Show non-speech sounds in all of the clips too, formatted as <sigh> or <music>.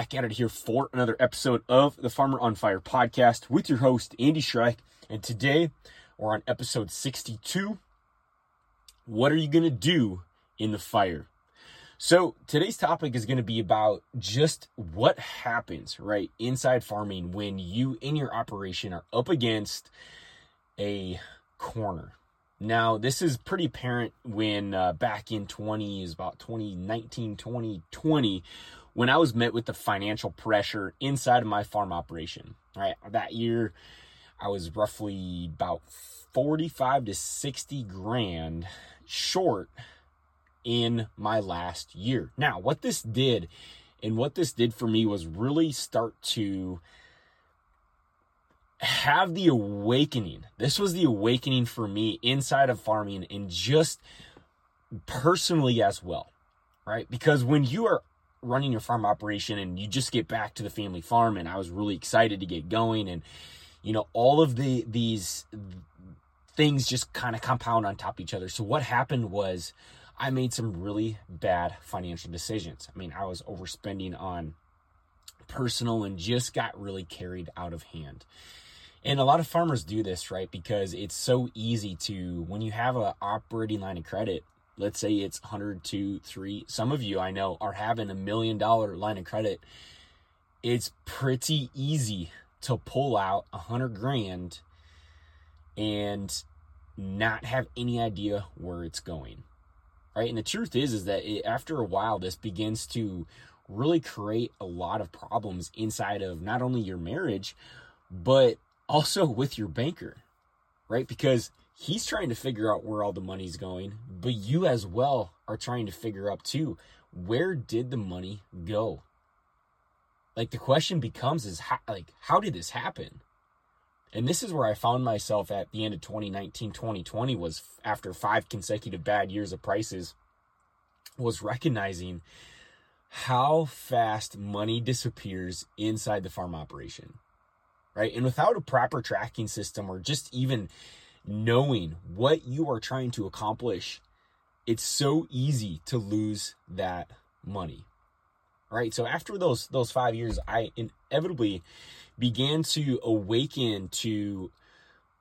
back at it here for another episode of the Farmer on Fire podcast with your host, Andy Shrike. And today we're on episode 62. What are you going to do in the fire? So today's topic is going to be about just what happens, right, inside farming when you in your operation are up against a corner. Now, this is pretty apparent when uh, back in 20 is about 2019, 2020, when I was met with the financial pressure inside of my farm operation. Right, that year I was roughly about 45 to 60 grand short in my last year. Now, what this did and what this did for me was really start to have the awakening. This was the awakening for me inside of farming and just personally as well, right? Because when you are running your farm operation and you just get back to the family farm and I was really excited to get going and you know all of the these things just kind of compound on top of each other. So what happened was I made some really bad financial decisions. I mean, I was overspending on personal and just got really carried out of hand. And a lot of farmers do this, right? Because it's so easy to, when you have an operating line of credit, let's say it's 100, 2, 3, some of you I know are having a million dollar line of credit. It's pretty easy to pull out a hundred grand and not have any idea where it's going. Right. And the truth is, is that it, after a while, this begins to really create a lot of problems inside of not only your marriage, but also with your banker, right? Because he's trying to figure out where all the money's going, but you as well are trying to figure out too, where did the money go? Like the question becomes is how, like how did this happen? And this is where I found myself at the end of 2019, 2020 was after five consecutive bad years of prices was recognizing how fast money disappears inside the farm operation right? And without a proper tracking system or just even knowing what you are trying to accomplish, it's so easy to lose that money. Right? So after those those 5 years, I inevitably began to awaken to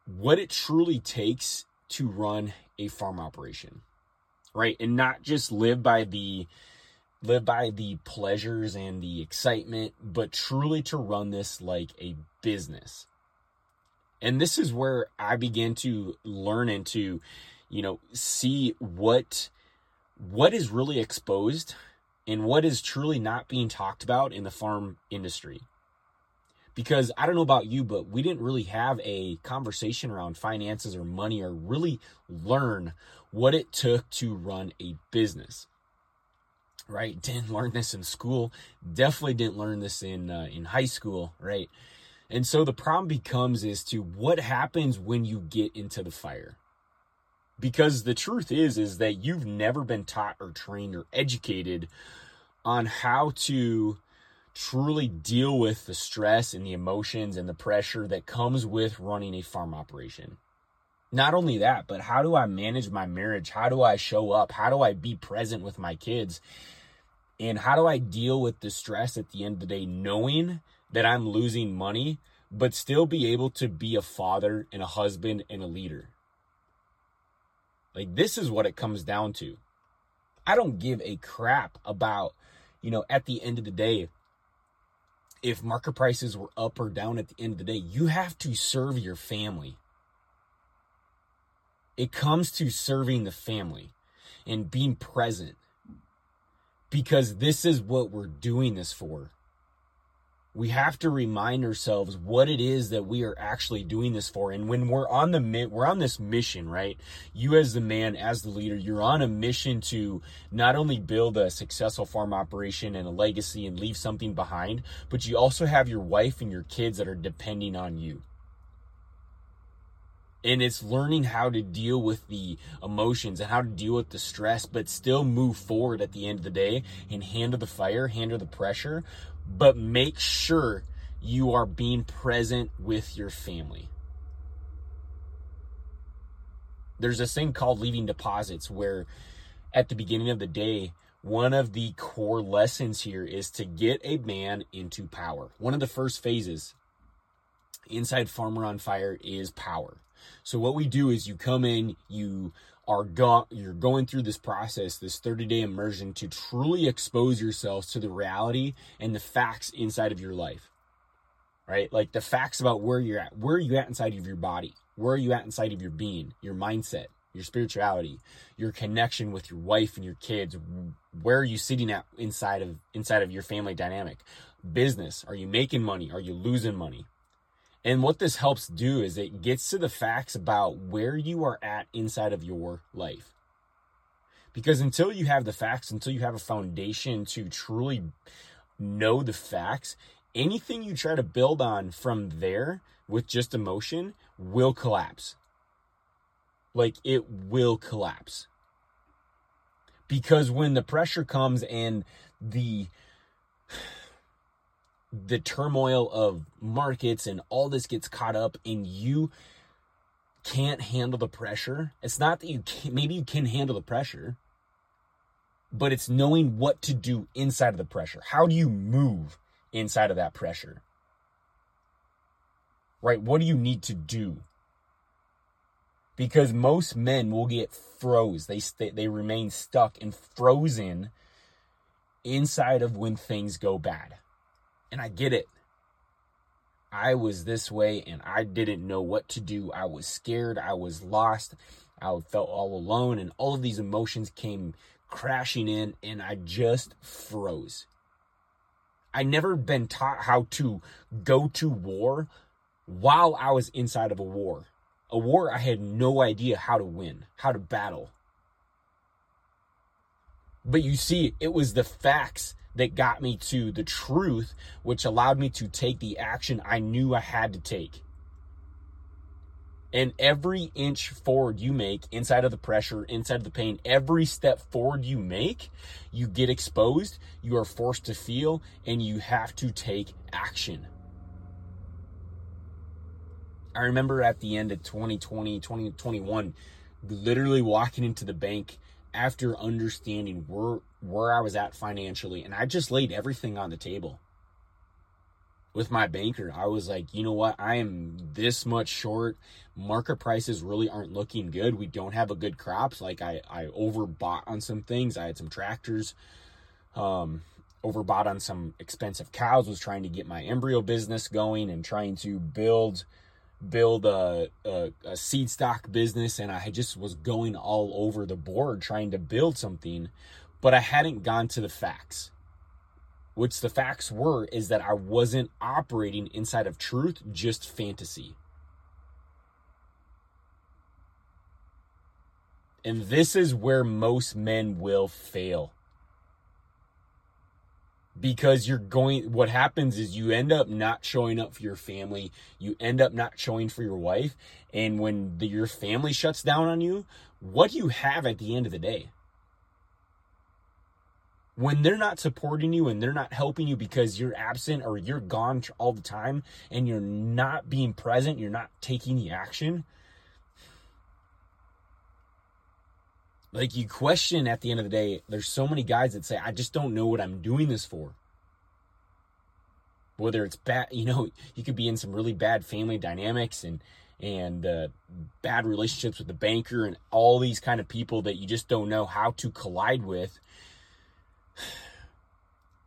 what it truly takes to run a farm operation. Right? And not just live by the live by the pleasures and the excitement, but truly to run this like a business. And this is where I began to learn and to, you know, see what what is really exposed and what is truly not being talked about in the farm industry. Because I don't know about you, but we didn't really have a conversation around finances or money or really learn what it took to run a business right? Didn't learn this in school. Definitely didn't learn this in uh, in high school, right? And so the problem becomes is to what happens when you get into the fire. Because the truth is is that you've never been taught or trained or educated on how to truly deal with the stress and the emotions and the pressure that comes with running a farm operation. Not only that, but how do I manage my marriage? How do I show up? How do I be present with my kids? And how do I deal with the stress at the end of the day, knowing that I'm losing money, but still be able to be a father and a husband and a leader? Like, this is what it comes down to. I don't give a crap about, you know, at the end of the day, if market prices were up or down at the end of the day, you have to serve your family. It comes to serving the family and being present because this is what we're doing this for. We have to remind ourselves what it is that we are actually doing this for. And when we're on the we're on this mission, right? You as the man, as the leader, you're on a mission to not only build a successful farm operation and a legacy and leave something behind, but you also have your wife and your kids that are depending on you and it's learning how to deal with the emotions and how to deal with the stress but still move forward at the end of the day and handle the fire handle the pressure but make sure you are being present with your family there's this thing called leaving deposits where at the beginning of the day one of the core lessons here is to get a man into power. One of the first phases inside Farmer on Fire is power. So what we do is you come in, you are go- you're going through this process, this 30-day immersion to truly expose yourselves to the reality and the facts inside of your life. Right? Like the facts about where you're at. Where are you at inside of your body? Where are you at inside of your being, your mindset, your spirituality, your connection with your wife and your kids? Where are you sitting at inside of inside of your family dynamic? Business, are you making money? Are you losing money? And what this helps do is it gets to the facts about where you are at inside of your life. Because until you have the facts, until you have a foundation to truly know the facts, anything you try to build on from there with just emotion will collapse. Like it will collapse. Because when the pressure comes and the the turmoil of markets and all this gets caught up and you can't handle the pressure. It's not that you can maybe you can handle the pressure, but it's knowing what to do inside of the pressure. How do you move inside of that pressure? Right? What do you need to do? Because most men will get froze. They stay, they remain stuck and frozen inside of when things go bad. And I get it. I was this way and I didn't know what to do. I was scared. I was lost. I felt all alone and all of these emotions came crashing in and I just froze. I never been taught how to go to war while I was inside of a war. A war I had no idea how to win, how to battle. But you see, it was the facts that got me to the truth, which allowed me to take the action I knew I had to take. And every inch forward you make inside of the pressure, inside of the pain, every step forward you make, you get exposed, you are forced to feel, and you have to take action. I remember at the end of 2020, 2021, literally walking into the bank after understanding where where I was at financially and I just laid everything on the table. With my banker, I was like, you know what? I am this much short. Market prices really aren't looking good. We don't have a good crops. Like I, I overbought on some things. I had some tractors, um, overbought on some expensive cows. Was trying to get my embryo business going and trying to build build a, a, a, seed stock business and I just was going all over the board trying to build something, but I hadn't gone to the facts. Which the facts were is that I wasn't operating inside of truth, just fantasy. And this is where most men will fail because you're going what happens is you end up not showing up for your family. You end up not showing for your wife. And when the, your family shuts down on you what do you have at the end of the day? When they're not supporting you and they're not helping you because you're absent or you're gone all the time and you're not being present you're not taking the action like you question at the end of the day there's so many guys that say i just don't know what i'm doing this for. Whether it's bad <laughs> you know you could be in some really bad family dynamics and and uh, bad relationships with the banker and all these kind of people that you just don't know how to collide with <sighs>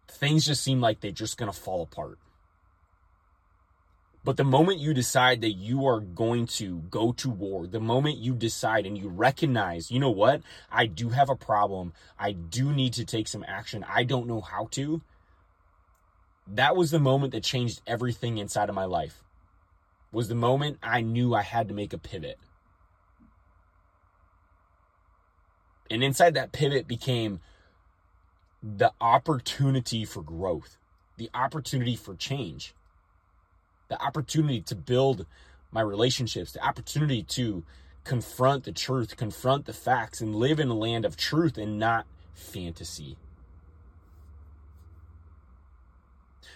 things just seem like they're just to fall apart but the moment you decide that you are going to go to war, the moment you decide and you recognize, you know what? I do have a problem. I do need to take some action. I don't know how to. That was the moment that changed everything inside of my life. Was the moment I knew I had to make a pivot. And inside that pivot became the opportunity for growth, the opportunity for change the opportunity to build my relationships, the opportunity to confront the truth, confront the facts, and live in a land of truth and not fantasy.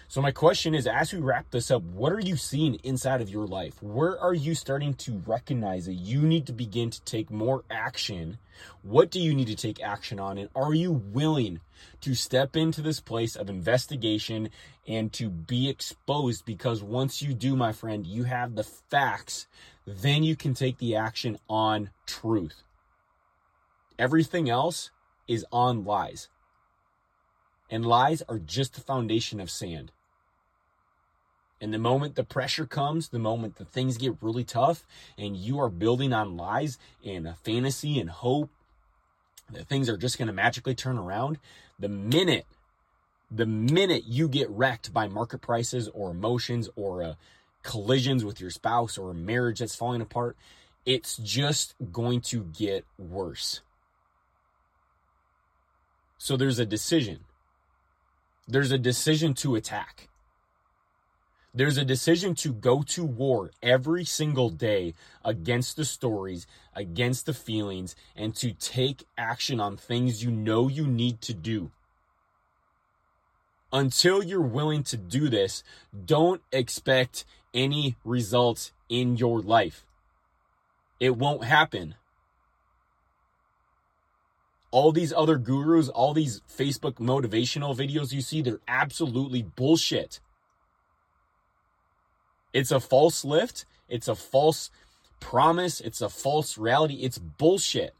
So, my question is as we wrap this up, what are you seeing inside of your life? Where are you starting to recognize that you need to begin to take more action? What do you need to take action on? And are you willing to step into this place of investigation and to be exposed? Because once you do, my friend, you have the facts, then you can take the action on truth. Everything else is on lies. And lies are just the foundation of sand. And the moment the pressure comes, the moment the things get really tough, and you are building on lies and fantasy and hope that things are just going to magically turn around, the minute, the minute you get wrecked by market prices or emotions or uh, collisions with your spouse or a marriage that's falling apart, it's just going to get worse. So there's a decision. There's a decision to attack. There's a decision to go to war every single day against the stories, against the feelings, and to take action on things you know you need to do. Until you're willing to do this, don't expect any results in your life. It won't happen all these other gurus, all these Facebook motivational videos you see, they're absolutely bullshit. It's a false lift. It's a false promise. It's a false reality. It's bullshit.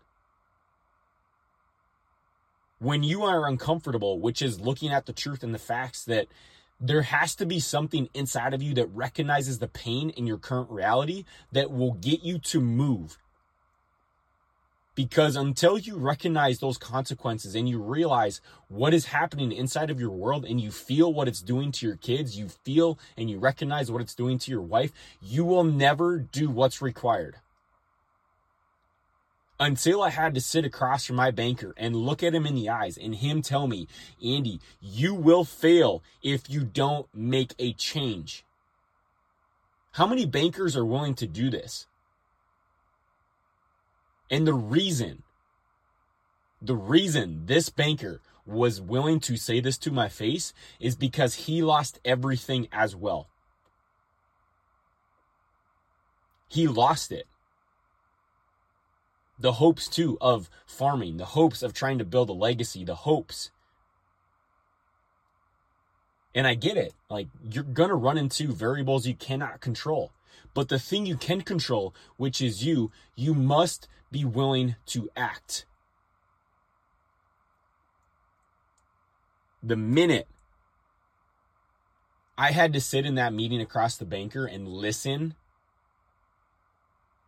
When you are uncomfortable, which is looking at the truth and the facts that there has to be something inside of you that recognizes the pain in your current reality that will get you to move because until you recognize those consequences and you realize what is happening inside of your world and you feel what it's doing to your kids, you feel and you recognize what it's doing to your wife, you will never do what's required. Until I had to sit across from my banker and look at him in the eyes and him tell me, Andy, you will fail if you don't make a change. How many bankers are willing to do this? And the reason, the reason this banker was willing to say this to my face is because he lost everything as well. He lost it. The hopes, too, of farming, the hopes of trying to build a legacy, the hopes. And I get it. Like, you're going to run into variables you cannot control. But the thing you can control, which is you, you must be willing to act. The minute I had to sit in that meeting across the banker and listen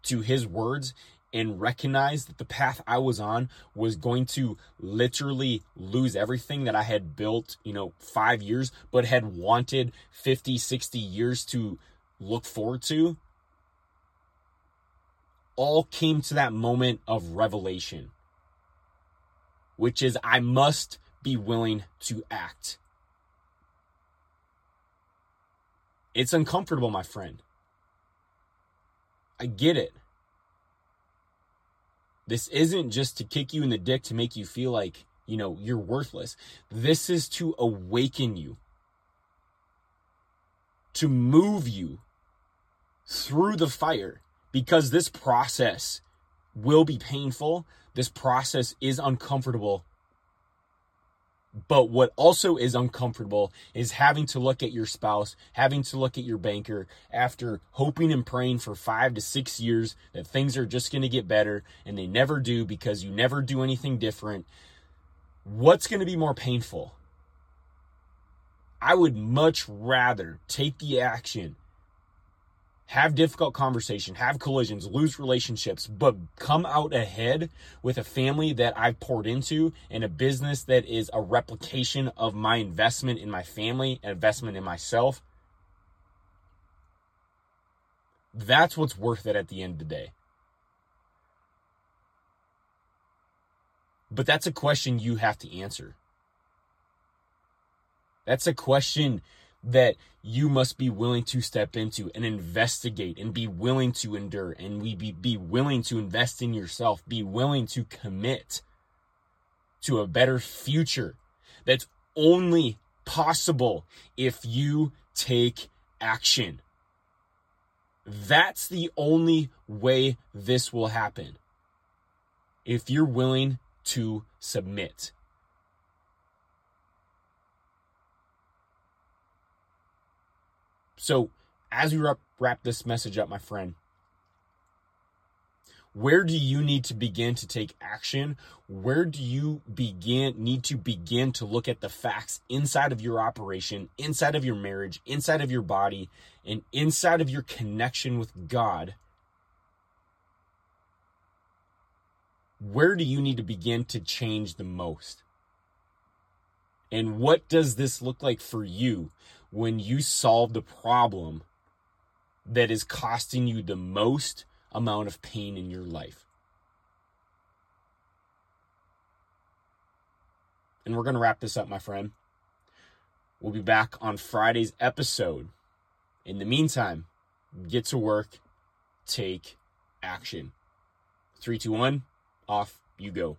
to his words and recognize that the path I was on was going to literally lose everything that I had built, you know, five years, but had wanted 50, 60 years to look forward to all came to that moment of revelation, which is I must be willing to act. It's uncomfortable, my friend. I get it. This isn't just to kick you in the dick to make you feel like, you know, you're worthless. This is to awaken you, to move you through the fire because this process will be painful. This process is uncomfortable. But what also is uncomfortable is having to look at your spouse, having to look at your banker after hoping and praying for five to six years that things are just going to get better and they never do because you never do anything different. What's going to be more painful? I would much rather take the action have difficult conversation, have collisions, lose relationships, but come out ahead with a family that I've poured into and a business that is a replication of my investment in my family, investment in myself. That's what's worth it at the end of the day. But that's a question you have to answer. That's a question that you must be willing to step into and investigate and be willing to endure and we be, be willing to invest in yourself, be willing to commit to a better future that's only possible if you take action. That's the only way this will happen. If you're willing to submit. So, as we wrap, wrap this message up, my friend, where do you need to begin to take action? Where do you begin need to begin to look at the facts inside of your operation, inside of your marriage, inside of your body, and inside of your connection with God? Where do you need to begin to change the most? And what does this look like for you when you solve the problem that is costing you the most amount of pain in your life. And we're going to wrap this up, my friend. We'll be back on Friday's episode. In the meantime, get to work, take action. Three, two, one, off you go.